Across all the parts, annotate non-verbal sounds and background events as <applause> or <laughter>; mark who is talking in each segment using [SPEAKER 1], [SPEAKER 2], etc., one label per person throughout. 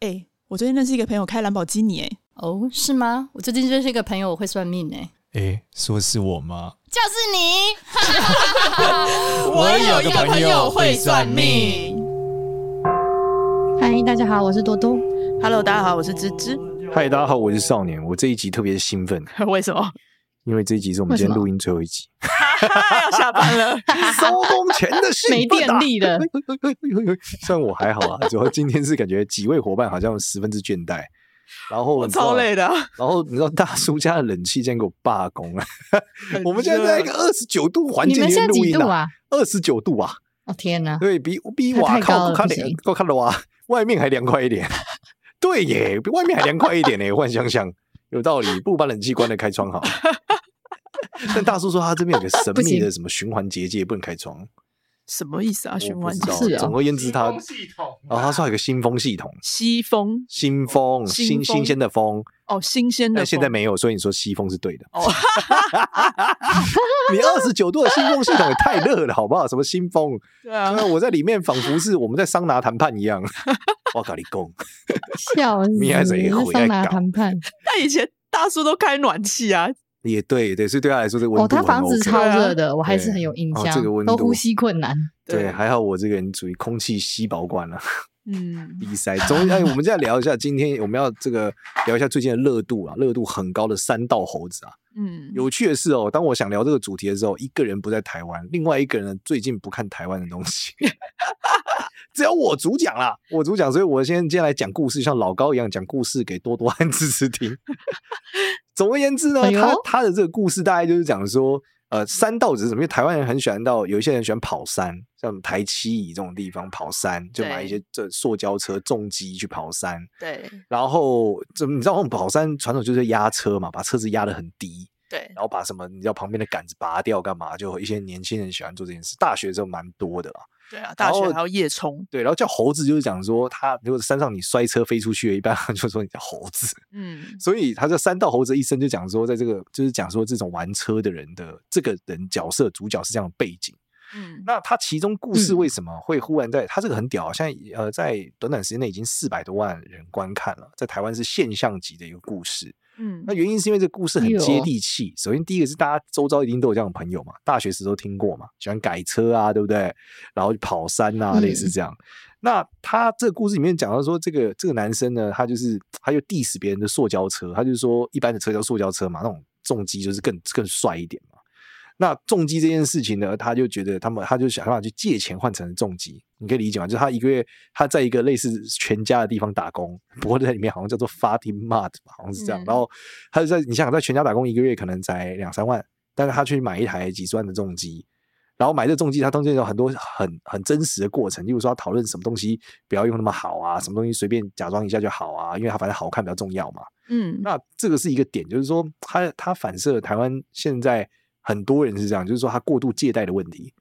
[SPEAKER 1] 哎、欸，我最近认识一个朋友开兰博基尼，哎，
[SPEAKER 2] 哦，是吗？我最近认识一个朋友，我会算命，哎，
[SPEAKER 3] 哎，说是我吗？
[SPEAKER 2] 就是你。<laughs>
[SPEAKER 1] 我有一个朋友会算命。
[SPEAKER 4] 嗨，大家好，我是多多。
[SPEAKER 1] Hello，大家好，我是芝芝。
[SPEAKER 3] 嗨，大家好，我是少年。我这一集特别兴奋，<laughs>
[SPEAKER 1] 为什么？
[SPEAKER 3] 因为这一集是我们今天录音最后一集，<laughs>
[SPEAKER 1] 要下班了，
[SPEAKER 3] 收工前的兴奋、啊、
[SPEAKER 4] 没电力了。
[SPEAKER 3] 虽然我还好啊，主要今天是感觉几位伙伴好像十分之倦怠，然后
[SPEAKER 1] 我超累的。
[SPEAKER 3] 然后你知道大叔家的冷气竟然给我罢工了，我们现在在一个二十九度环境里面录音啊，二十九度啊！
[SPEAKER 4] 哦天哪，
[SPEAKER 3] 对比比瓦靠靠脸够看的哇，外面还凉快一点。对耶，比外面还凉快一点呢。换想想，有道理，不如把冷气关了，开窗好。<laughs> 但大叔说他这边有个神秘的什么循环结界，不能开窗，
[SPEAKER 1] 什么意思啊？循环
[SPEAKER 4] 是啊。
[SPEAKER 3] 总而言之，他哦，他说有个新风系统，
[SPEAKER 1] 西风，
[SPEAKER 3] 新风，新新鲜的风
[SPEAKER 1] 哦，新鲜的。
[SPEAKER 3] 但现在没有，所以你说西风是对的。哦，<laughs> 你二十九度的新风系统也太热了，好不好？什么新风？
[SPEAKER 1] 对啊，
[SPEAKER 3] 我在里面仿佛是我们在桑拿谈判一样。<laughs> 我跟你讲，
[SPEAKER 4] 笑死！你桑拿谈判，
[SPEAKER 1] 他以前大叔都开暖气啊。
[SPEAKER 3] 也对对，所以对他来说，这个温度、OK、
[SPEAKER 4] 哦，他房子超热的，我还是很有印象。
[SPEAKER 3] 哦、这个温度
[SPEAKER 4] 都呼吸困难。
[SPEAKER 3] 对，对还好我这个人属于空气稀薄惯了。
[SPEAKER 1] 嗯，
[SPEAKER 3] 鼻塞。总哎，我们再聊一下，今天我们要这个聊一下最近的热度啊，热度很高的三道猴子啊。
[SPEAKER 1] 嗯，
[SPEAKER 3] 有趣的是哦，当我想聊这个主题的时候，一个人不在台湾，另外一个人最近不看台湾的东西。<laughs> 只有我主讲啦，我主讲，所以我先今天来讲故事，像老高一样讲故事给多多和芝芝听。总而言之呢，他他的这个故事大概就是讲说，呃，山道只是什么？因为台湾人很喜欢到，有一些人喜欢跑山，像台七乙这种地方跑山，就买一些这塑胶车重机去跑山。
[SPEAKER 1] 对。然
[SPEAKER 3] 后，怎么你知道我们跑山传统就是压车嘛，把车子压得很低。
[SPEAKER 1] 对。
[SPEAKER 3] 然后把什么你知道旁边的杆子拔掉干嘛？就一些年轻人喜欢做这件事。大学的时候蛮多的啦。
[SPEAKER 1] 对啊，大学还有夜冲。
[SPEAKER 3] 对，然后叫猴子就是讲说，他如果山上你摔车飞出去，一般 <laughs> 就说你叫猴子。
[SPEAKER 1] 嗯，
[SPEAKER 3] 所以他这三道猴子一生就讲说，在这个就是讲说这种玩车的人的这个人角色主角是这样的背景。
[SPEAKER 1] 嗯，
[SPEAKER 3] 那他其中故事为什么会忽然在？他这个很屌，现在呃，在短短时间内已经四百多万人观看了，在台湾是现象级的一个故事。
[SPEAKER 1] 嗯，
[SPEAKER 3] 那原因是因为这个故事很接地气。首先，第一个是大家周遭一定都有这样的朋友嘛，大学时都听过嘛，喜欢改车啊，对不对？然后跑山啊，类似这样。那他这个故事里面讲到说，这个这个男生呢，他就是他就 diss 别人的塑胶车，他就是说一般的车叫塑胶车嘛，那种重机就是更更帅一点嘛。那重机这件事情呢，他就觉得他们，他就想办法去借钱换成重机，你可以理解吗？就是他一个月他在一个类似全家的地方打工，不过在里面好像叫做 Fatima Mart 好像是这样。嗯、然后他就在你想想在全家打工一个月可能才两三万，但是他去买一台几十万的重机，然后买这重机，他中间有很多很很真实的过程，例如说他讨论什么东西不要用那么好啊，什么东西随便假装一下就好啊，因为他反正好看比较重要嘛。
[SPEAKER 1] 嗯，
[SPEAKER 3] 那这个是一个点，就是说他他反射台湾现在。很多人是这样，就是说他过度借贷的问题，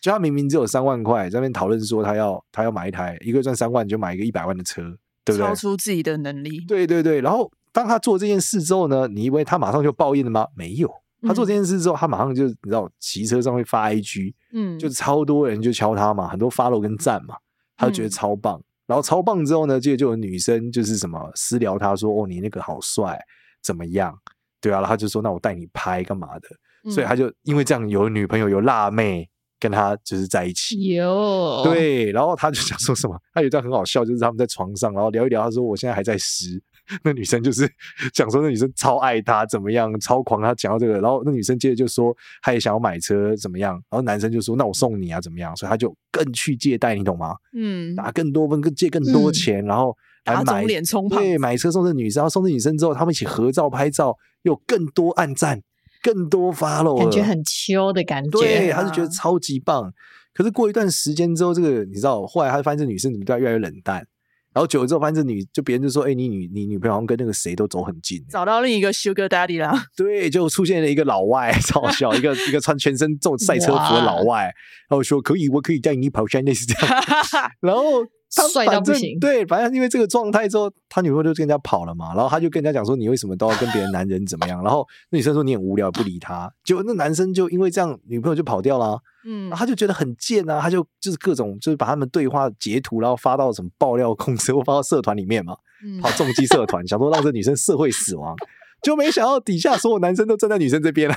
[SPEAKER 3] 就他明明只有三万块，在那边讨论说他要他要买一台一个月赚三万就买一个一百万的车，对不对？
[SPEAKER 1] 超出自己的能力。
[SPEAKER 3] 对对对。然后当他做这件事之后呢，你以为他马上就报应了吗？没有，他做这件事之后，他马上就你知道骑车上会发 IG，
[SPEAKER 1] 嗯，
[SPEAKER 3] 就超多人就敲他嘛，很多 follow 跟赞嘛，他就觉得超棒。嗯、然后超棒之后呢，接着就有女生就是什么私聊他说哦，你那个好帅，怎么样？对啊，然后他就说那我带你拍干嘛的？所以他就因为这样有女朋友有辣妹跟他就是在一起，
[SPEAKER 4] 有
[SPEAKER 3] 对，然后他就想说什么？<laughs> 他有一段很好笑，就是他们在床上，然后聊一聊，他说我现在还在湿。<laughs> 那女生就是讲说那女生超爱他怎么样，超狂。他讲到这个，然后那女生接着就说他也想要买车怎么样，然后男生就说那我送你啊怎么样？所以他就更去借贷，你懂吗？
[SPEAKER 1] 嗯，
[SPEAKER 3] 拿更多分，更借更多钱，嗯、然后还买
[SPEAKER 1] 脸充胖，
[SPEAKER 3] 对，买车送这女生，然后送这女生之后，他们一起合照拍照，又更多暗赞。更多 follow，
[SPEAKER 4] 感觉很秋的感觉，
[SPEAKER 3] 对，他是觉得超级棒。可是过一段时间之后，这个你知道，后来他发现这女生怎么对他越来越冷淡。然后久了之后，发现这女就别人就说：“哎、欸，你女你女朋友好像跟那个谁都走很近，
[SPEAKER 1] 找到另一个 Sugar Daddy 啦。<laughs> ”
[SPEAKER 3] 对，就出现了一个老外，超小，一个一个穿全身这种赛车服的老外，然后说：“可以，我可以带你跑山，类似这样。” <laughs> 然后他
[SPEAKER 4] 帅到不行。
[SPEAKER 3] 对，反正因为这个状态之后，他女朋友就跟人家跑了嘛，然后他就跟人家讲说：“你为什么都要跟别的男人怎么样？” <laughs> 然后那女生说：“你很无聊，不理他。”结果那男生就因为这样，女朋友就跑掉了。嗯，然后他就觉得很贱啊，他就就是各种就是把他们对话截图，然后发到什么爆料公司或发到社团里面嘛，跑重击社团，想说让这女生社会死亡，就没想到底下所有男生都站在女生这边来。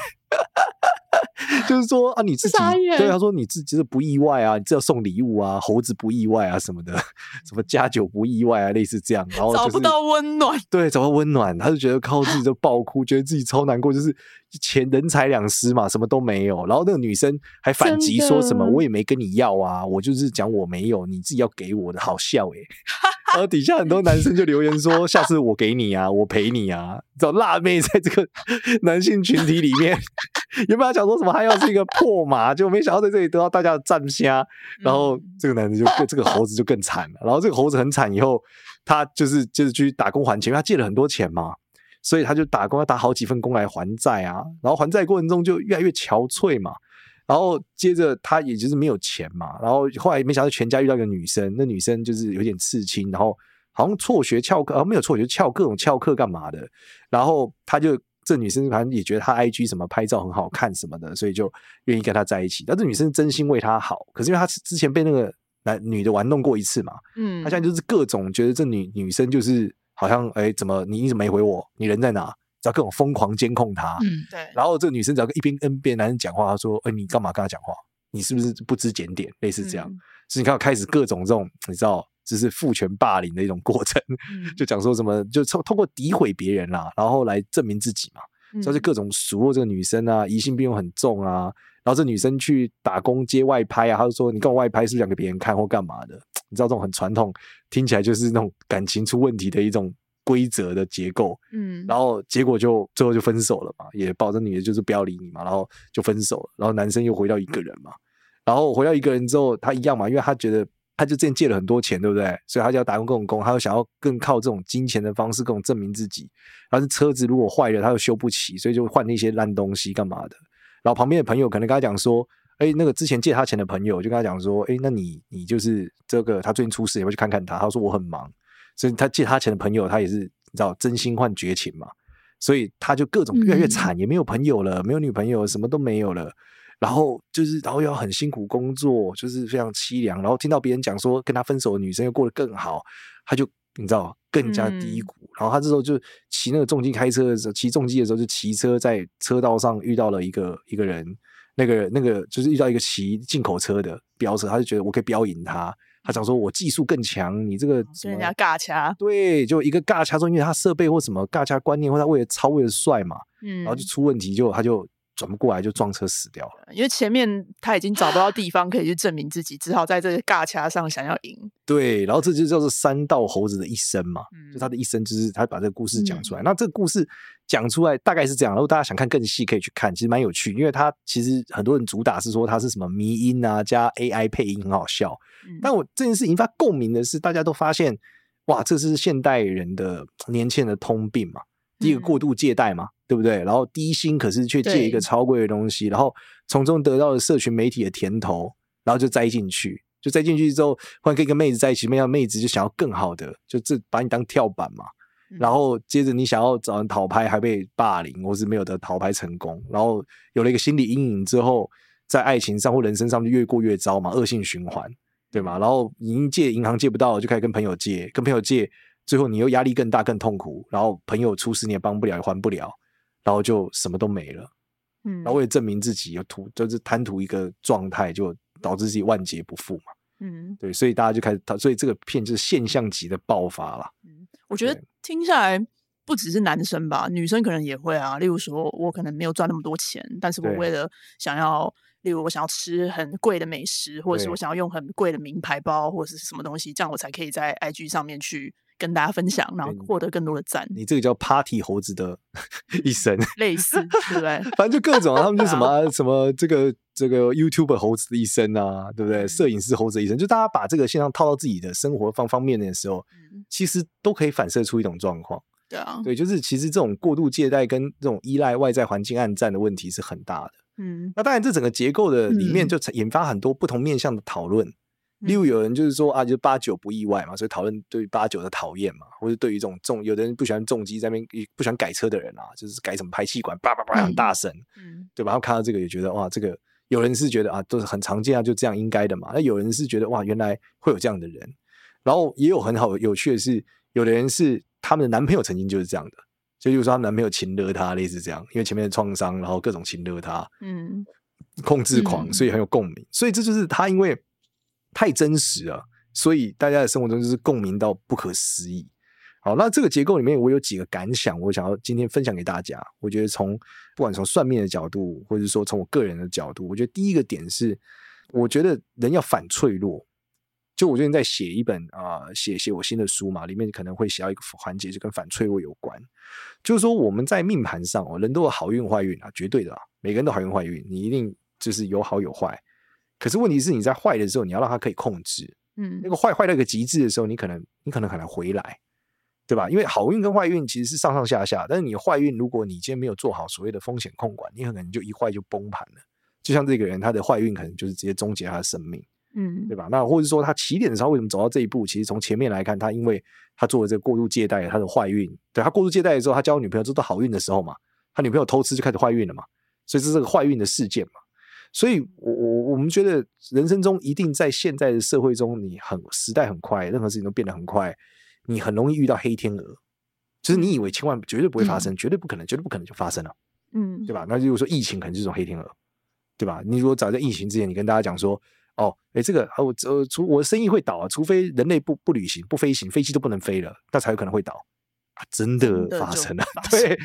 [SPEAKER 3] 就是说啊，你自己对他说你自己是不意外啊，你只要送礼物啊，猴子不意外啊什么的，什么加酒不意外啊，类似这样，然后、就是、
[SPEAKER 1] 找不到温暖，
[SPEAKER 3] 对，找到温暖，他就觉得靠自己就爆哭，觉得自己超难过，就是钱人财两失嘛，什么都没有。然后那个女生还反击说什么，我也没跟你要啊，我就是讲我没有，你自己要给我的，好笑哎、欸。然后底下很多男生就留言说：“下次我给你啊，我陪你啊。”找辣妹在这个 <laughs> 男性群体里面，有没有讲说什么？还要是一个破马，就没想到在这里得到大家的赞虾。然后这个男的就更这个猴子就更惨了。然后这个猴子很惨，以后他就是就是去打工还钱，因为他借了很多钱嘛，所以他就打工要打好几份工来还债啊。然后还债过程中就越来越憔悴嘛。然后接着他也就是没有钱嘛，然后后来没想到全家遇到一个女生，那女生就是有点刺青，然后好像辍学翘课，啊没有辍学翘各种翘课干嘛的，然后他就这女生反正也觉得他 IG 什么拍照很好看什么的，所以就愿意跟他在一起。但这女生真心为他好，可是因为他之前被那个男女的玩弄过一次嘛，嗯，他现在就是各种觉得这女女生就是好像哎怎么你你怎么没回我，你人在哪？要各种疯狂监控他，嗯，对。然后这个女生只要一边跟别的男人讲话，她说：“哎，你干嘛跟他讲话？你是不是不知检点？类似这样。嗯”所以你看，开始各种这种，你知道，就是父权霸凌的一种过程，嗯、就讲说什么，就通通过诋毁别人啦，然后来证明自己嘛。所以就各种数落这个女生啊，疑心病又很重啊。然后这女生去打工接外拍啊，她就说：“你跟我外拍是不是想给别人看或干嘛的？” <tsk> 你知道这种很传统，听起来就是那种感情出问题的一种。规则的结构，嗯，然后结果就最后就分手了嘛，也保证女的就是不要理你嘛，然后就分手了，然后男生又回到一个人嘛，然后回到一个人之后，他一样嘛，因为他觉得他就之前借了很多钱，对不对？所以他就要打工各种工，他又想要更靠这种金钱的方式，各种证明自己。然后是车子如果坏了，他又修不起，所以就换那些烂东西干嘛的。然后旁边的朋友可能跟他讲说，哎，那个之前借他钱的朋友就跟他讲说，哎，那你你就是这个他最近出事，要不要去看看他？他说我很忙。所以他借他钱的朋友，他也是你知道真心换绝情嘛，所以他就各种越来越惨，也没有朋友了，没有女朋友，什么都没有了。然后就是，然后又要很辛苦工作，就是非常凄凉。然后听到别人讲说跟他分手的女生又过得更好，他就你知道更加低谷。然后他这时候就骑那个重机开车的时候，骑重机的时候就骑车在车道上遇到了一个一个人，那个那个就是遇到一个骑进口车的飙车，他就觉得我可以飙赢他。他想说：“我技术更强，你这个
[SPEAKER 1] 跟人家尬掐，
[SPEAKER 3] 对，就一个尬掐，说因为他设备或什么尬掐观念，或他为了超为了帅嘛，嗯，然后就出问题，就他就。”转不过来就撞车死掉了，
[SPEAKER 1] 因为前面他已经找不到地方可以去证明自己，只好在这个尬掐上想要赢。
[SPEAKER 3] 对，然后这就叫做三道猴子的一生嘛，嗯、就他的一生就是他把这个故事讲出来。嗯、那这个故事讲出来大概是这样，如果大家想看更细，可以去看，其实蛮有趣，因为他其实很多人主打是说他是什么迷音啊，加 AI 配音很好笑。嗯、但我这件事引发共鸣的是，大家都发现哇，这是现代人的年轻人的通病嘛。第一个过度借贷嘛，嗯、对不对？然后低薪，可是却借一个超贵的东西，然后从中得到了社群媒体的甜头，然后就栽进去，就栽进去之后，忽然跟一个妹子在一起，没想到妹子就想要更好的，就这把你当跳板嘛。嗯、然后接着你想要找人讨拍，还被霸凌，或是没有得讨拍成功，然后有了一个心理阴影之后，在爱情上或人生上就越过越糟嘛，恶性循环，对吗？然后已经借银行借不到，就开始跟朋友借，跟朋友借。最后你又压力更大更痛苦，然后朋友出事你也帮不了也还不了，然后就什么都没了。嗯，然后为了证明自己有图，就是贪图一个状态，就导致自己万劫不复嘛。嗯，对，所以大家就开始，所以这个片就是现象级的爆发了。
[SPEAKER 1] 嗯，我觉得听下来不只是男生吧，女生可能也会啊。例如说，我可能没有赚那么多钱，但是我为了想要，例如我想要吃很贵的美食，或者是我想要用很贵的名牌包，或者是什么东西，这样我才可以在 IG 上面去。跟大家分享，然后获得更多的赞。
[SPEAKER 3] 你这个叫 Party 猴子的 <laughs> 一生，
[SPEAKER 1] 类似对不对？<laughs>
[SPEAKER 3] 反正就各种，他们就什么 <laughs> 什么这个这个 YouTuber 猴子的一生啊，对不对？摄影师猴子的一生，就大家把这个现象套到自己的生活方方面面的时候，其实都可以反射出一种状况。
[SPEAKER 1] 对啊，
[SPEAKER 3] 对，就是其实这种过度借贷跟这种依赖外在环境暗战的问题是很大的。嗯，那当然，这整个结构的里面就引发很多不同面向的讨论。例如有人就是说啊，就是八九不意外嘛，所以讨论对八九的讨厌嘛，或者对于这种重，有的人不喜欢重机在那边不喜欢改车的人啊，就是改什么排气管叭叭叭很大声，嗯，对吧？然后看到这个也觉得哇，这个有人是觉得啊，都是很常见啊，就这样应该的嘛。那有人是觉得哇，原来会有这样的人，然后也有很好有趣的是，有的人是他们的男朋友曾经就是这样的，就比如说他们男朋友情勒他，类似这样，因为前面的创伤，然后各种情勒他，嗯，控制狂，所以很有共鸣，所以这就是他因为。太真实了，所以大家的生活中就是共鸣到不可思议。好，那这个结构里面，我有几个感想，我想要今天分享给大家。我觉得从不管从算命的角度，或者说从我个人的角度，我觉得第一个点是，我觉得人要反脆弱。就我最近在写一本啊，写写我新的书嘛，里面可能会写到一个环节，就跟反脆弱有关。就是说我们在命盘上哦，人都有好运坏运啊，绝对的，每个人都好运坏运，你一定就是有好有坏。可是问题是，你在坏的时候，你要让它可以控制。嗯，那个坏坏到一个极致的时候，你可能你可能很难回来，对吧？因为好运跟坏运其实是上上下下，但是你坏运，如果你今天没有做好所谓的风险控管，你很可能就一坏就崩盘了。就像这个人，他的坏运可能就是直接终结他的生命，嗯，对吧？那或者说他起点的时候为什么走到这一步？其实从前面来看，他因为他做了这个过度借贷，他的坏运，对，他过度借贷的时候，他交女朋友做到好运的时候嘛，他女朋友偷吃就开始坏运了嘛，所以这是个坏运的事件嘛。所以，我我我们觉得人生中一定在现在的社会中，你很时代很快，任何事情都变得很快，你很容易遇到黑天鹅，就是你以为千万绝对不会发生，嗯、绝对不可能，绝对不可能就发生了，嗯，对吧？那如果说疫情可能是这种黑天鹅，对吧？你如果早在疫情之前，你跟大家讲说，哦，哎，这个我呃，除我的生意会倒啊，除非人类不不旅行、不飞行，飞机都不能飞了，那才有可能会倒。啊，真的发生了，对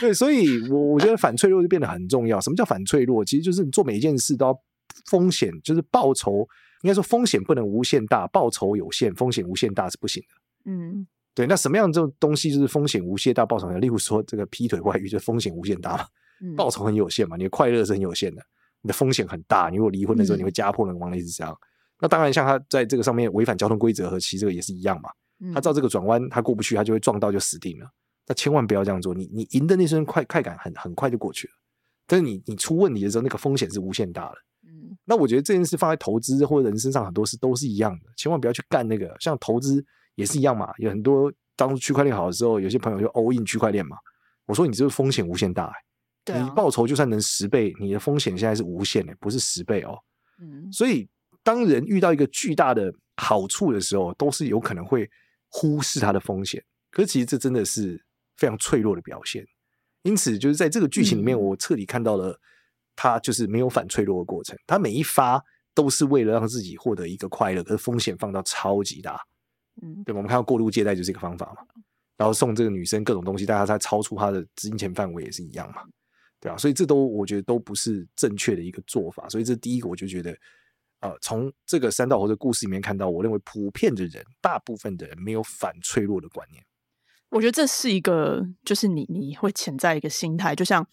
[SPEAKER 3] 对，所以我我觉得反脆弱就变得很重要。什么叫反脆弱？其实就是你做每一件事都要风险，就是报酬，应该说风险不能无限大，报酬有限，风险无限大是不行的。嗯，对。那什么样这种东西就是风险无限大，报酬很？例如说这个劈腿外遇，就风险无限大嘛，<laughs> 报酬很有限嘛，你的快乐是很有限的，你的风险很大。你如果离婚的时候，你会家破人亡，类似这样。那当然，像他在这个上面违反交通规则和骑这个也是一样嘛。他照这个转弯，他过不去，他就会撞到，就死定了。那千万不要这样做。你你赢的那瞬快快感很很快就过去了，但是你你出问题的时候，那个风险是无限大的。嗯，那我觉得这件事放在投资或者人身上很多事都是一样的，千万不要去干那个。像投资也是一样嘛，有很多当初区块链好的时候，有些朋友就 all in 区块链嘛。我说你这个风险无限大，欸，对啊，你报酬就算能十倍，你的风险现在是无限的，不是十倍哦。嗯，所以当人遇到一个巨大的好处的时候，都是有可能会。忽视它的风险，可是其实这真的是非常脆弱的表现。因此，就是在这个剧情里面，我彻底看到了他就是没有反脆弱的过程。他每一发都是为了让自己获得一个快乐，可是风险放到超级大。嗯，对吧？我们看到过度借贷就是一个方法嘛，然后送这个女生各种东西，大家在超出她的金钱范围也是一样嘛，对啊？所以这都我觉得都不是正确的一个做法。所以这第一个，我就觉得。呃，从这个三道猴的故事里面看到，我认为普遍的人，大部分的人没有反脆弱的观念。
[SPEAKER 1] 我觉得这是一个，就是你你会潜在一个心态，就像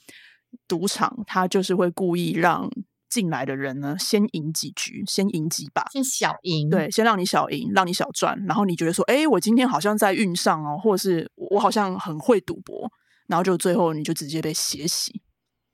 [SPEAKER 1] 赌场，他就是会故意让进来的人呢，先赢几局，先赢几把，
[SPEAKER 4] 先小赢，
[SPEAKER 1] 对，先让你小赢，让你小赚，然后你觉得说，哎，我今天好像在运上哦，或者是我好像很会赌博，然后就最后你就直接被血洗。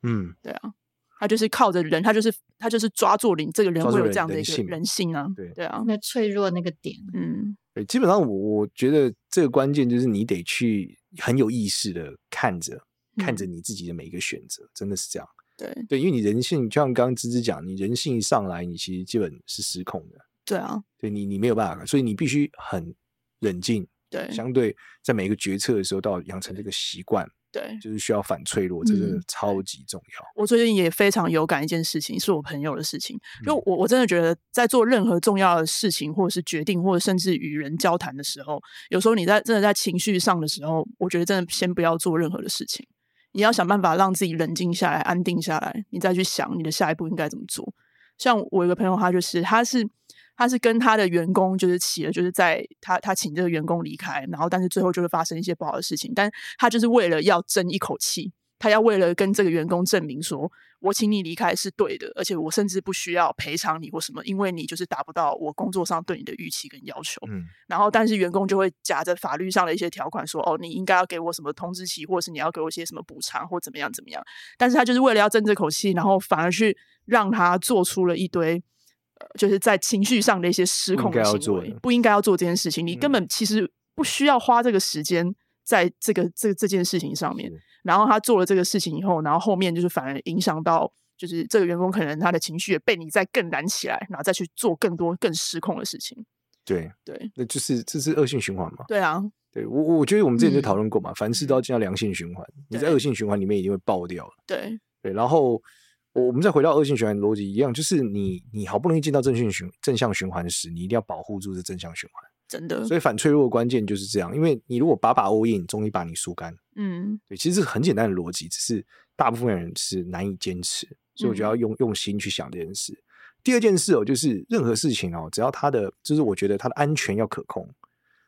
[SPEAKER 1] 嗯，对啊。他就是靠着人，他就是他就是抓住你这个人会有这样的一个人性啊，对对啊，
[SPEAKER 4] 那脆弱那个点，
[SPEAKER 1] 嗯，
[SPEAKER 3] 对，基本上我我觉得这个关键就是你得去很有意识的看着看着你自己的每一个选择，真的是这样，
[SPEAKER 1] 对。
[SPEAKER 3] 对，因为你人性就像刚刚芝芝讲，你人性一上来，你其实基本是失控的，
[SPEAKER 1] 对啊，
[SPEAKER 3] 对你你没有办法，所以你必须很冷静，
[SPEAKER 1] 对，
[SPEAKER 3] 相对在每一个决策的时候都要养成这个习惯。
[SPEAKER 1] 对，
[SPEAKER 3] 就是需要反脆弱，这个超级重要。
[SPEAKER 1] 我最近也非常有感一件事情，是我朋友的事情。就我我真的觉得，在做任何重要的事情，或者是决定，或者甚至与人交谈的时候，有时候你在真的在情绪上的时候，我觉得真的先不要做任何的事情。你要想办法让自己冷静下来，安定下来，你再去想你的下一步应该怎么做。像我有个朋友，他就是他是。他是跟他的员工就是起了，就是在他他请这个员工离开，然后但是最后就会发生一些不好的事情。但他就是为了要争一口气，他要为了跟这个员工证明说，我请你离开是对的，而且我甚至不需要赔偿你或什么，因为你就是达不到我工作上对你的预期跟要求。嗯，然后但是员工就会夹着法律上的一些条款说，哦，你应该要给我什么通知期，或者是你要给我一些什么补偿或怎么样怎么样。但是他就是为了要争这口气，然后反而去让他做出了一堆。呃，就是在情绪上的一些失控的行为，不应该要做这件事情。你根本其实不需要花这个时间在这个这这件事情上面。然后他做了这个事情以后，然后后面就是反而影响到，就是这个员工可能他的情绪也被你再更燃起来，然后再去做更多更失控的事情。
[SPEAKER 3] 对
[SPEAKER 1] 对，
[SPEAKER 3] 那就是这是恶性循环嘛？
[SPEAKER 1] 对啊，
[SPEAKER 3] 对我我觉得我们之前就讨论过嘛，凡事都要进到良性循环，你在恶性循环里面一定会爆掉。
[SPEAKER 1] 对
[SPEAKER 3] 对，然后我我们再回到恶性循环逻辑一样，就是你你好不容易进到正性循正向循环时，你一定要保护住这正向循环。
[SPEAKER 1] 真的，所
[SPEAKER 3] 以反脆弱的关键就是这样，因为你如果把把 all in，终于把你输干。
[SPEAKER 1] 嗯，
[SPEAKER 3] 对，其实是很简单的逻辑，只是大部分人是难以坚持，所以我觉得要用用心去想这件事。第二件事哦，就是任何事情哦，只要它的，就是我觉得它的安全要可控。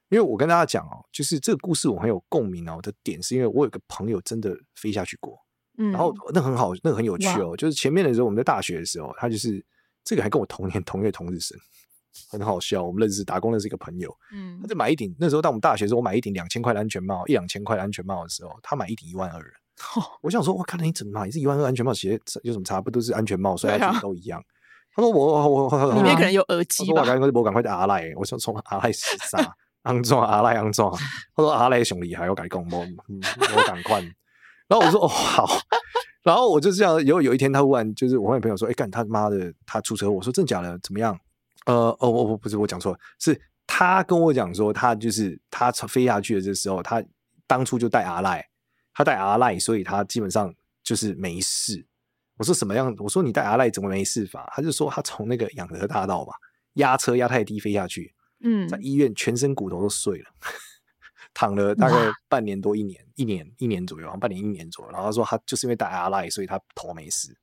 [SPEAKER 3] 因为我跟大家讲哦，就是这个故事我很有共鸣哦的点，是因为我有个朋友真的飞下去过，嗯，然后那很好，那很有趣哦。就是前面的时候，我们在大学的时候，他就是这个还跟我同年同月同日生，很好笑。我们认识打工认识一个朋友，嗯，他就买一顶，那时候到我们大学的时候，我买一顶两千块的安全帽，一两千块的安全帽的时候，他买一顶一万二。<laughs> 我想说，我看你怎么买，也是一万二安全帽，其实有什么差？不都是安全帽，所以都一样。他说我我我里
[SPEAKER 1] 面可能有耳机吧。我
[SPEAKER 3] 赶快我赶快打阿赖，我说从阿赖死杀，<laughs> 安装阿赖安装。他说阿赖熊厉害，我赶紧讲我我赶快。然后我说哦好，然后我就这样。有有一天他忽然就是我问朋友说，哎干他妈的他出车祸，我说真的假的？怎么样？呃哦我不是我讲错了，是他跟我讲说他就是他飞下去的这时候，他当初就带阿赖，他带阿赖，所以他基本上就是没事。我说什么样？我说你带阿赖怎么没事法？他就说他从那个仰德大道吧，压车压太低飞下去，嗯，在医院全身骨头都碎了，躺了大概半年多一年，一年一年左右，半年一年左右。然后他说他就是因为戴阿赖，所以他头没事。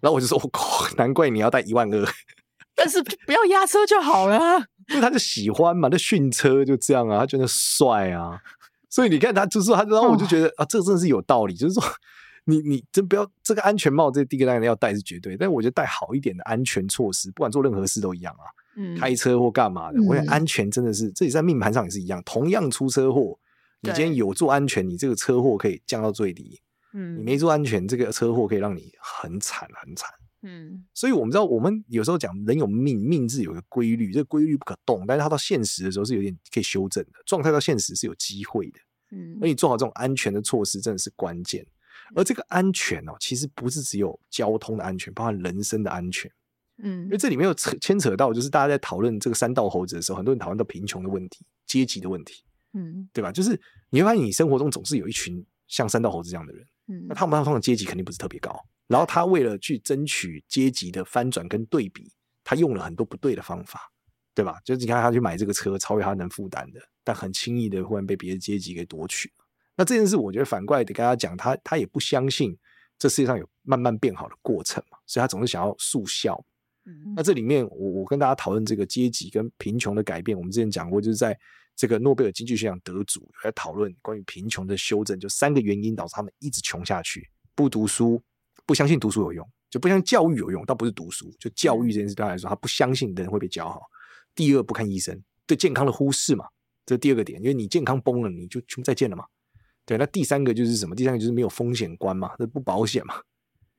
[SPEAKER 3] 然后我就说我靠，难怪你要戴一万二，<laughs>
[SPEAKER 1] 但是不要压车就好了。
[SPEAKER 3] 因为他就喜欢嘛，那训车就这样啊，他觉得帅啊。所以你看他就是说他，然后我就觉得、哦、啊，这个真的是有道理，就是说。你你真不要这个安全帽，这第一个当然要戴是绝对，但我觉得戴好一点的安全措施，不管做任何事都一样啊。嗯，开车或干嘛的，我觉得安全真的是，这里在命盘上也是一样。同样出车祸，你今天有做安全，你这个车祸可以降到最低。嗯，你没做安全，这个车祸可以让你很惨很惨。嗯，所以我们知道，我们有时候讲人有命，命是有个规律，这个规律不可动，但是它到现实的时候是有点可以修正的，状态到现实是有机会的。嗯，而你做好这种安全的措施，真的是关键。而这个安全哦，其实不是只有交通的安全，包含人身的安全。嗯，因为这里面有扯牵扯到，就是大家在讨论这个三道猴子的时候，很多人讨论到贫穷的问题、阶级的问题，嗯，对吧？就是你会发现，你生活中总是有一群像三道猴子这样的人，嗯，那他们通常阶级肯定不是特别高，然后他为了去争取阶级的翻转跟对比，他用了很多不对的方法，对吧？就是你看他去买这个车，超越他能负担的，但很轻易的忽然被别的阶级给夺取了。那这件事，我觉得反过来得跟他讲，他他也不相信这世界上有慢慢变好的过程嘛，所以他总是想要速效。嗯，那这里面，我我跟大家讨论这个阶级跟贫穷的改变，我们之前讲过，就是在这个诺贝尔经济学奖得主来讨论关于贫穷的修正，就三个原因导致他们一直穷下去：不读书，不相信读书有用，就不相信教育有用，倒不是读书，就教育这件事对他来说，他不相信人会被教好。第二，不看医生，对健康的忽视嘛，这是第二个点，因为你健康崩了，你就全部再见了嘛。对，那第三个就是什么？第三个就是没有风险观嘛，这不保险嘛，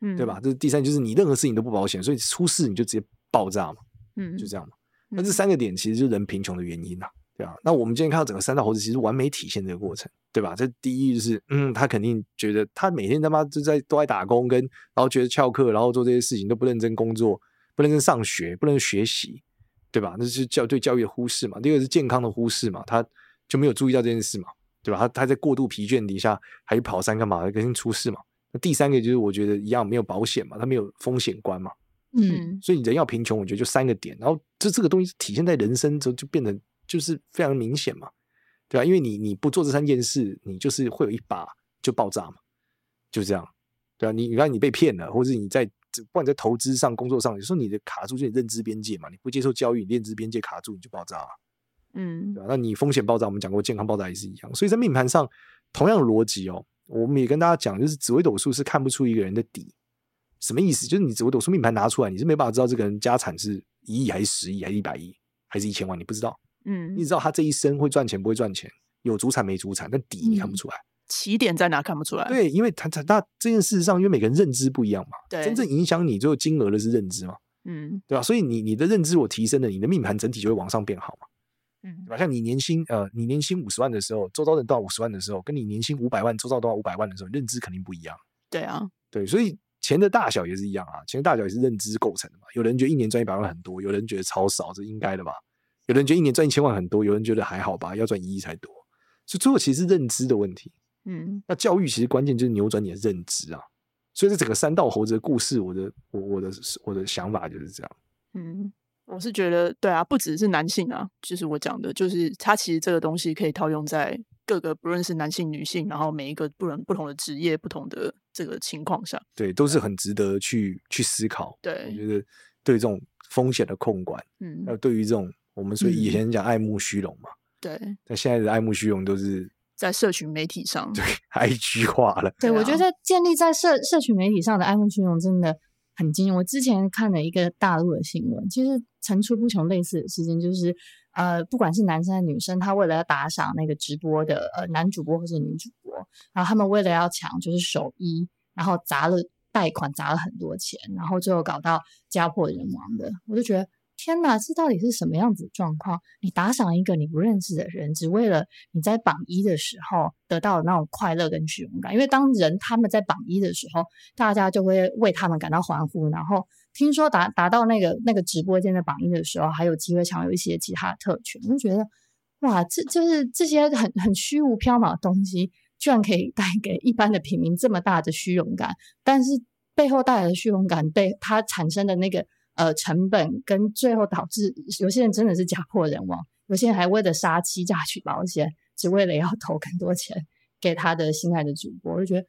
[SPEAKER 3] 嗯，对吧？这是第三，就是你任何事情都不保险，所以出事你就直接爆炸嘛，嗯，就这样嘛。那这三个点其实就是人贫穷的原因呐，对吧？那我们今天看到整个三大猴子，其实完美体现这个过程，对吧？这第一就是，嗯，他肯定觉得他每天他妈就在都在打工，跟然后觉得翘课，然后做这些事情都不认真工作，不认真上学，不认真学习，对吧？那是教对教育的忽视嘛。第二个是健康的忽视嘛，他就没有注意到这件事嘛。对吧？他他在过度疲倦底下还去跑山干嘛？肯定出事嘛。那第三个就是我觉得一样没有保险嘛，他没有风险观嘛。嗯，所以人要贫穷，我觉得就三个点。然后这这个东西体现在人生中就变得就是非常明显嘛，对吧？因为你你不做这三件事，你就是会有一把就爆炸嘛，就这样，对吧？你你看你被骗了，或者你在不管在投资上、工作上，有时候你的卡住就是你认知边界嘛，你不接受教育，你认知边界卡住，你就爆炸了。嗯，对吧？那你风险爆炸，我们讲过健康爆炸也是一样，所以在命盘上同样的逻辑哦，我们也跟大家讲，就是紫微斗数是看不出一个人的底，什么意思？就是你紫微斗数命盘拿出来，你是没办法知道这个人家产是一亿还是十亿还是一百亿还是一千万，你不知道。嗯，你知道他这一生会赚钱不会赚钱，有主产没主产，但底你看不出来，
[SPEAKER 1] 起点在哪看不出来？
[SPEAKER 3] 对，因为他他他这件事实上，因为每个人认知不一样嘛，对，真正影响你最后金额的是认知嘛。
[SPEAKER 1] 嗯，
[SPEAKER 3] 对吧？所以你你的认知我提升了，你的命盘整体就会往上变好嘛，
[SPEAKER 1] 嗯
[SPEAKER 3] 对吧？像你年薪呃，你年薪五十万的时候，周遭人到五十万的时候，跟你年薪五百万，周遭都要五百万的时候，认知肯定不一样。
[SPEAKER 1] 对啊，
[SPEAKER 3] 对，所以钱的大小也是一样啊，钱的大小也是认知构成的嘛。有人觉得一年赚一百万很多，有人觉得超少，这应该的吧？有人觉得一年赚一千万很多，有人觉得还好吧，要赚一亿才多。所以最后其实是认知的问题。
[SPEAKER 1] 嗯，
[SPEAKER 3] 那教育其实关键就是扭转你的认知啊。所以这整个三道猴子的故事，我的我我的我的想法就是这样。
[SPEAKER 1] 嗯，我是觉得对啊，不只是男性啊，就是我讲的，就是他其实这个东西可以套用在各个不论是男性、女性，然后每一个不能不同的职业、不同的这个情况下，
[SPEAKER 3] 对，都是很值得去去思考。
[SPEAKER 1] 对，
[SPEAKER 3] 我觉得对这种风险的控管，
[SPEAKER 1] 嗯，
[SPEAKER 3] 还有对于这种我们所以以前讲爱慕虚荣嘛，
[SPEAKER 1] 对，
[SPEAKER 3] 那现在的爱慕虚荣都是
[SPEAKER 1] 在社群媒体上，<laughs>
[SPEAKER 3] 对 IG 化了。
[SPEAKER 1] 对，
[SPEAKER 4] 我觉得建立在社社群媒体上的爱慕虚荣真的很惊人。我之前看了一个大陆的新闻，其实层出不穷类似的事情，就是呃，不管是男生还是女生，他为了要打赏那个直播的呃男主播或是女主播，然后他们为了要抢就是首衣，然后砸了贷款砸了很多钱，然后最后搞到家破人亡的，我就觉得。天哪，这到底是什么样子的状况？你打赏一个你不认识的人，只为了你在榜一的时候得到那种快乐跟虚荣感。因为当人他们在榜一的时候，大家就会为他们感到欢呼。然后听说达达到那个那个直播间的榜一的时候，还有机会享有一些其他的特权。就觉得，哇，这就是这些很很虚无缥缈的东西，居然可以带 <laughs> 给一般的平民这么大的虚荣感。但是背后带来的虚荣感，被它产生的那个。呃，成本跟最后导致有些人真的是家破人亡，有些人还为了杀妻嫁娶保险，只为了要投更多钱给他的心爱的主播。我就觉得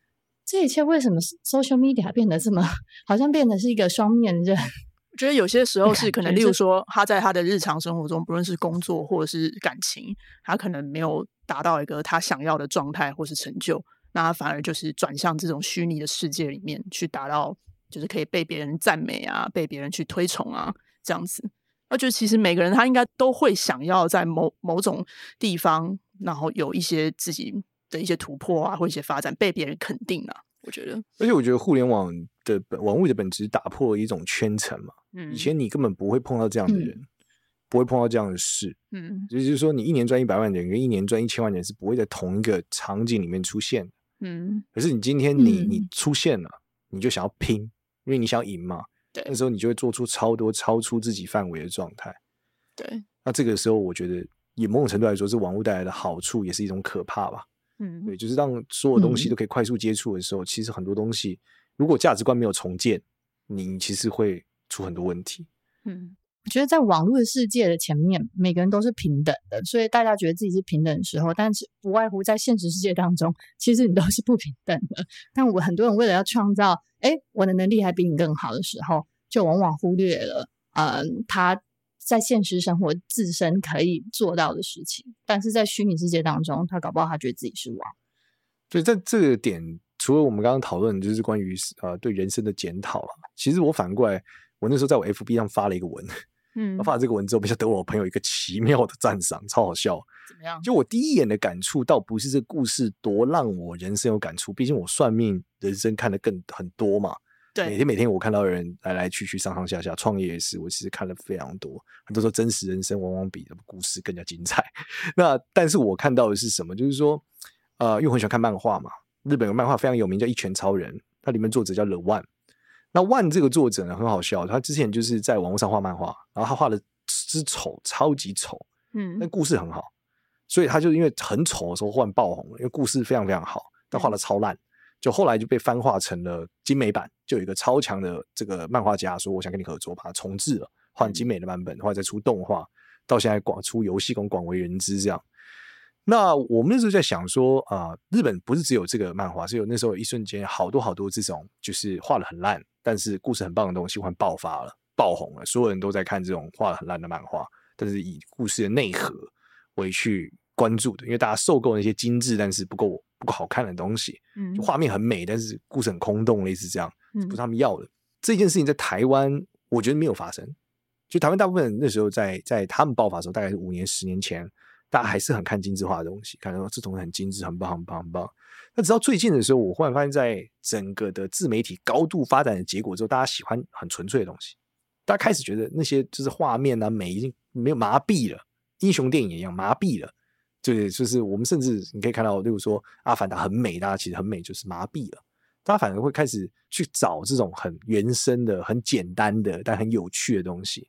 [SPEAKER 4] 这一切为什么 social media 变得这么好像变得是一个双面刃？<laughs>
[SPEAKER 1] 我觉得有些时候是可能，例如说他在他的日常生活中，不论是工作或者是感情，他可能没有达到一个他想要的状态或是成就，那他反而就是转向这种虚拟的世界里面去达到。就是可以被别人赞美啊，被别人去推崇啊，这样子。那就其实每个人他应该都会想要在某某种地方，然后有一些自己的一些突破啊，或一些发展，被别人肯定啊。我觉得，
[SPEAKER 3] 而且我觉得互联网的网络的本质打破了一种圈层嘛。
[SPEAKER 1] 嗯，
[SPEAKER 3] 以前你根本不会碰到这样的人，嗯、不会碰到这样的事。
[SPEAKER 1] 嗯，
[SPEAKER 3] 也就是说，你一年赚一百万的人跟一年赚一千万的人是不会在同一个场景里面出现。
[SPEAKER 1] 嗯，
[SPEAKER 3] 可是你今天你、
[SPEAKER 1] 嗯、
[SPEAKER 3] 你出现了，你就想要拼。因为你想赢嘛，
[SPEAKER 1] 对，
[SPEAKER 3] 那时候你就会做出超多超出自己范围的状态，
[SPEAKER 1] 对。
[SPEAKER 3] 那这个时候，我觉得以某种程度来说，是网络带来的好处，也是一种可怕吧。
[SPEAKER 1] 嗯，
[SPEAKER 3] 对，就是让所有东西都可以快速接触的时候，嗯、其实很多东西，如果价值观没有重建，你其实会出很多问题。
[SPEAKER 1] 嗯。
[SPEAKER 4] 我觉得在网络的世界的前面，每个人都是平等的，所以大家觉得自己是平等的时候，但是不外乎在现实世界当中，其实你都是不平等的。但我很多人为了要创造，哎，我的能力还比你更好的时候，就往往忽略了，嗯，他在现实生活自身可以做到的事情，但是在虚拟世界当中，他搞不好他觉得自己是王。
[SPEAKER 3] 所以在这个点，除了我们刚刚讨论，就是关于呃对人生的检讨了。其实我反过来，我那时候在我 FB 上发了一个文。
[SPEAKER 1] 嗯，<laughs>
[SPEAKER 3] 我发了这个文之后，没想到得我朋友一个奇妙的赞赏，超好笑。
[SPEAKER 1] 怎么样？
[SPEAKER 3] 就我第一眼的感触，倒不是这个故事多让我人生有感触，毕竟我算命人生看得更很多嘛。
[SPEAKER 1] 对，
[SPEAKER 3] 每天每天我看到人来来去去、上上下下，创业也是，我其实看了非常多。很多时候真实人生往往比故事更加精彩。<laughs> 那但是我看到的是什么？就是说，呃，因为我很喜欢看漫画嘛，日本有漫画非常有名，叫《一拳超人》，它里面作者叫 The One。那万这个作者呢，很好笑，他之前就是在网络上画漫画，然后他画的之丑，超级丑，
[SPEAKER 1] 嗯，
[SPEAKER 3] 但故事很好，所以他就因为很丑的时候忽然爆红了，因为故事非常非常好，但画的超烂，就后来就被翻画成了精美版，就有一个超强的这个漫画家说，我想跟你合作，把它重置了，换精美的版本，后来再出动画，到现在广出游戏，广广为人知这样。那我们那时候在想说啊、呃，日本不是只有这个漫画，是有那时候有一瞬间好多好多这种就是画的很烂。但是故事很棒的东西，忽然爆发了，爆红了，所有人都在看这种画的很烂的漫画，但是以故事的内核为去关注的，因为大家受够那些精致但是不够不好看的东西，嗯，就画面很美，但是故事很空洞，类似这样，不是他们要的。嗯、这件事情在台湾，我觉得没有发生。就台湾大部分人那时候在在他们爆发的时候，大概是五年、十年前，大家还是很看精致化的东西，看到这种很精致、很棒、很棒、很棒。那直到最近的时候，我忽然发现，在整个的自媒体高度发展的结果之后，大家喜欢很纯粹的东西，大家开始觉得那些就是画面啊美已经没有麻痹了，英雄电影也一样麻痹了。对，就是我们甚至你可以看到，例如说《阿凡达》很美，大家其实很美，就是麻痹了。大家反而会开始去找这种很原生的、很简单的但很有趣的东西。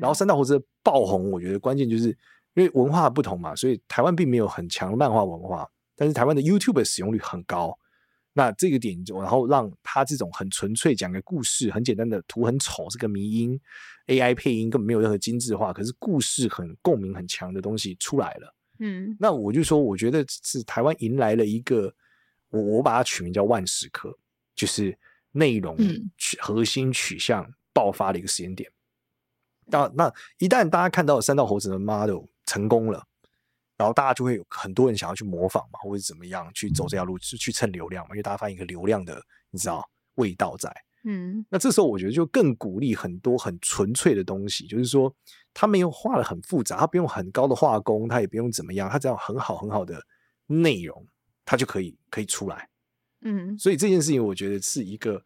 [SPEAKER 3] 然后《三大猴子》的爆红，我觉得关键就是因为文化不同嘛，所以台湾并没有很强的漫画文化，但是台湾的 YouTube 的使用率很高。那这个点，然后让他这种很纯粹讲个故事、很简单的图很丑，是个迷音 AI 配音根本没有任何精致化，可是故事很共鸣很强的东西出来了。嗯，那我就说，我觉得是台湾迎来了一个。我我把它取名叫万时刻，就是内容取核心取向爆发的一个时间点。那、嗯、那一旦大家看到三道猴子的 model 成功了，然后大家就会有很多人想要去模仿嘛，或者怎么样去走这条路，去去蹭流量嘛，因为大家发现一个流量的你知道味道在。嗯，那这时候我觉得就更鼓励很多很纯粹的东西，就是说他没有画的很复杂，他不用很高的画工，他也不用怎么样，他只要很好很好的内容。他就可以可以出来，嗯，所以这件事情我觉得是一个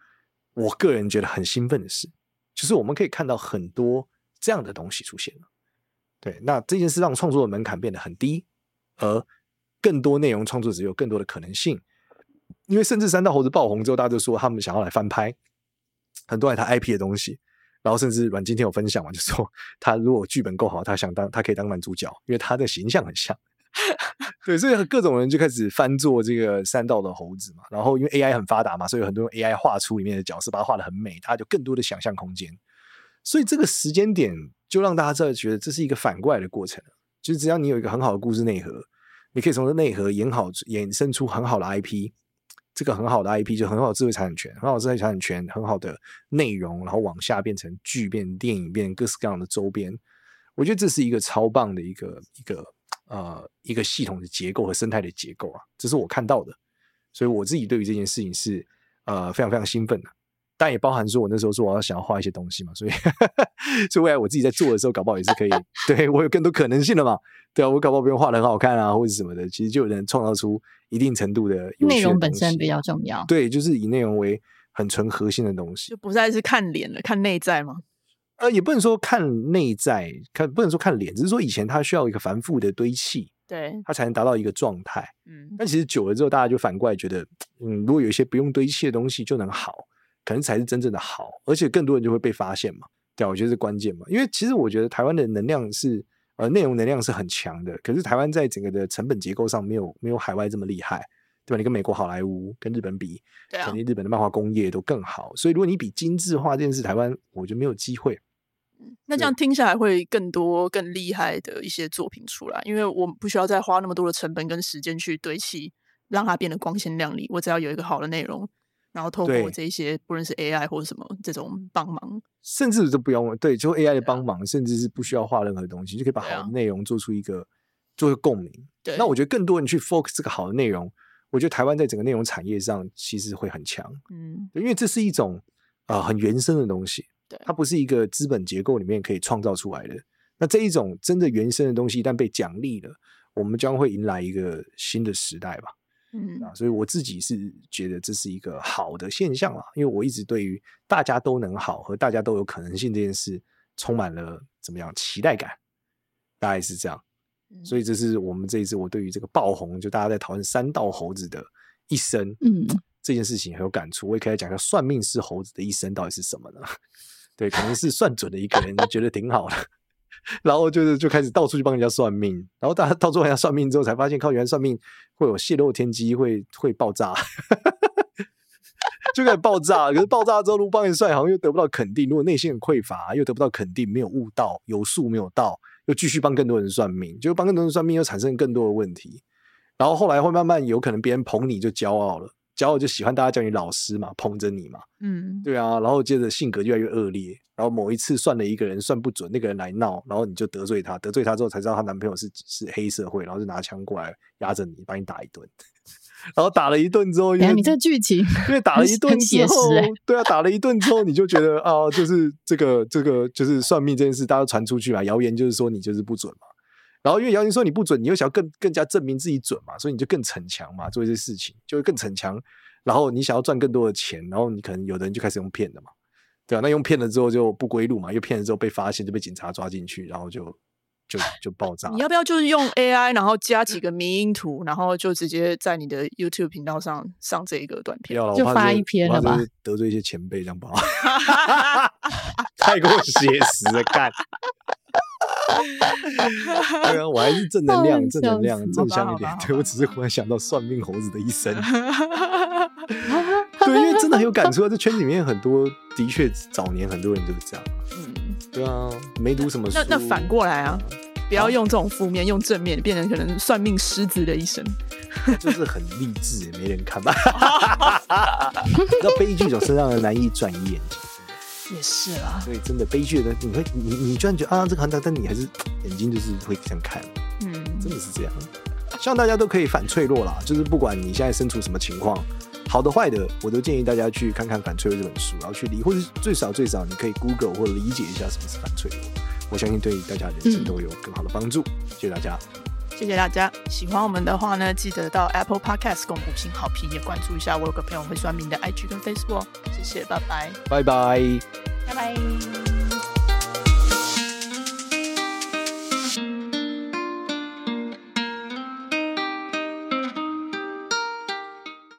[SPEAKER 3] 我个人觉得很兴奋的事，就是我们可以看到很多这样的东西出现了。对，那这件事让创作的门槛变得很低，而更多内容创作者有更多的可能性。因为甚至三道猴子爆红之后，大家都说他们想要来翻拍很多爱他 IP 的东西，然后甚至阮经天有分享嘛，就说 <laughs> 他如果剧本够好，他想当他可以当男主角，因为他的形象很像。<laughs> 对，所以各种人就开始翻做这个山道的猴子嘛。然后因为 AI 很发达嘛，所以有很多 AI 画出里面的角色，把它画得很美，它就更多的想象空间。所以这个时间点就让大家知道，觉得这是一个反过来的过程。就是只要你有一个很好的故事内核，你可以从这内核演好衍生出很好的 IP。一个很好的 IP 就很好的智慧财产权，很好的智慧财产权，很好的内容，然后往下变成剧、变电影、变各式各样的周边。我觉得这是一个超棒的一个一个。呃，一个系统的结构和生态的结构啊，这是我看到的，所以我自己对于这件事情是呃非常非常兴奋的，但也包含说我那时候说我要想要画一些东西嘛，所以 <laughs> 所以未来我自己在做的时候，搞不好也是可以，对我有更多可能性了嘛，对啊，我搞不好不用画的很好看啊，或者什么的，其实就有人创造出一定程度的
[SPEAKER 4] 内容本身比较重要，
[SPEAKER 3] 对，就是以内容为很纯核心的东西，
[SPEAKER 1] 就不再是看脸了，看内在吗？
[SPEAKER 3] 呃，也不能说看内在，看不能说看脸，只是说以前它需要一个繁复的堆砌，
[SPEAKER 1] 对，
[SPEAKER 3] 它才能达到一个状态。嗯，但其实久了之后，大家就反过来觉得，嗯，如果有一些不用堆砌的东西就能好，可能才是真正的好，而且更多人就会被发现嘛。对，我觉得是关键嘛。因为其实我觉得台湾的能量是，呃，内容能量是很强的，可是台湾在整个的成本结构上没有没有海外这么厉害，对吧？你跟美国好莱坞、跟日本比，肯定日本的漫画工业都更好。所以如果你比精致化这件事，台湾我觉得没有机会。
[SPEAKER 1] 那这样听下来会更多更厉害的一些作品出来，因为我不需要再花那么多的成本跟时间去堆砌，让它变得光鲜亮丽。我只要有一个好的内容，然后透过这些不论是 AI 或者什么这种帮忙，
[SPEAKER 3] 甚至都不用对，就 AI 的帮忙，甚至是不需要画任何东西，就可以把好的内容做出一个做一个共鸣。对，那我觉得更多人去 focus 这个好的内容，我觉得台湾在整个内容产业上其实会很强。嗯，因为这是一种啊、呃、很原生的东西。对它不是一个资本结构里面可以创造出来的。那这一种真的原生的东西，一旦被奖励了，我们将会迎来一个新的时代吧。嗯啊，所以我自己是觉得这是一个好的现象啊，因为我一直对于大家都能好和大家都有可能性这件事，充满了怎么样期待感，大概是这样。所以这是我们这一次我对于这个爆红，就大家在讨论三道猴子的一生，嗯，这件事情很有感触。我也可以来讲一下算命师猴子的一生到底是什么呢？<laughs> 对，可能是算准的一个人，觉得挺好的，然后就是就开始到处去帮人家算命，然后大家到处帮人家算命之后，才发现靠原来算命会有泄露天机，会会爆炸，就开始爆炸。可是爆炸之后，如果帮人算，好像又得不到肯定；如果内心很匮乏，又得不到肯定，没有悟道，有术没有道，又继续帮更多人算命，就帮更多人算命，又产生更多的问题。然后后来会慢慢有可能别人捧你就骄傲了。骄傲就喜欢大家叫你老师嘛，捧着你嘛，嗯，对啊，然后接着性格越来越恶劣，然后某一次算了一个人算不准，那个人来闹，然后你就得罪他，得罪他之后才知道她男朋友是是黑社会，然后就拿枪过来压着你，把你打一顿，<laughs> 然后打了一顿之后，因为
[SPEAKER 4] 你这个剧情，
[SPEAKER 3] 因为打了一顿之后，对啊，打了一顿之后，你就觉得啊，就是这个这个就是算命这件事，大家传出去嘛，谣言就是说你就是不准嘛。然后因为姚明说你不准，你又想要更更加证明自己准嘛，所以你就更逞强嘛，做一些事情就会更逞强。然后你想要赚更多的钱，然后你可能有的人就开始用骗的嘛，对啊，那用骗了之后就不归路嘛，又骗了之后被发现就被警察抓进去，然后就就就爆炸。
[SPEAKER 1] 你要不要就是用 AI，然后加几个迷因图，然后就直接在你的 YouTube 频道上上这一个短片，
[SPEAKER 4] 就发一篇了吧？
[SPEAKER 3] 得罪一些前辈这样不好，<laughs> <laughs> 太过写实了，干。对啊，我还是正能量，正能量，正向一点。对，我只是忽然想到算命猴子的一生。对，因为真的很有感触啊！这圈子里面很多，的确早年很多人都是这样。嗯，对啊，没读什么书。
[SPEAKER 1] 那那反过来啊，不要用这种负面，用正面，变成可能算命狮子的一生。
[SPEAKER 3] 就是很励志，也没人看吧？<laughs> <laughs> 那悲剧总是让人难以转移眼睛。
[SPEAKER 1] 也是啦，
[SPEAKER 3] 所以真的悲剧的，你会你你居然觉得啊，这个很大，但你还是眼睛就是会这样看，嗯，真的是这样。希望大家都可以反脆弱啦，就是不管你现在身处什么情况，好的坏的，我都建议大家去看看《反脆弱》这本书，然后去理，或者最少最少你可以 Google 或者理解一下什么是反脆弱。我相信对大家人生都有更好的帮助。嗯、谢谢大家，
[SPEAKER 1] 谢谢大家。喜欢我们的话呢，记得到 Apple Podcast 给我们五星好评，也关注一下我有个朋友会算命的 IG 跟 Facebook。谢谢，拜拜，
[SPEAKER 3] 拜拜。
[SPEAKER 4] 拜拜。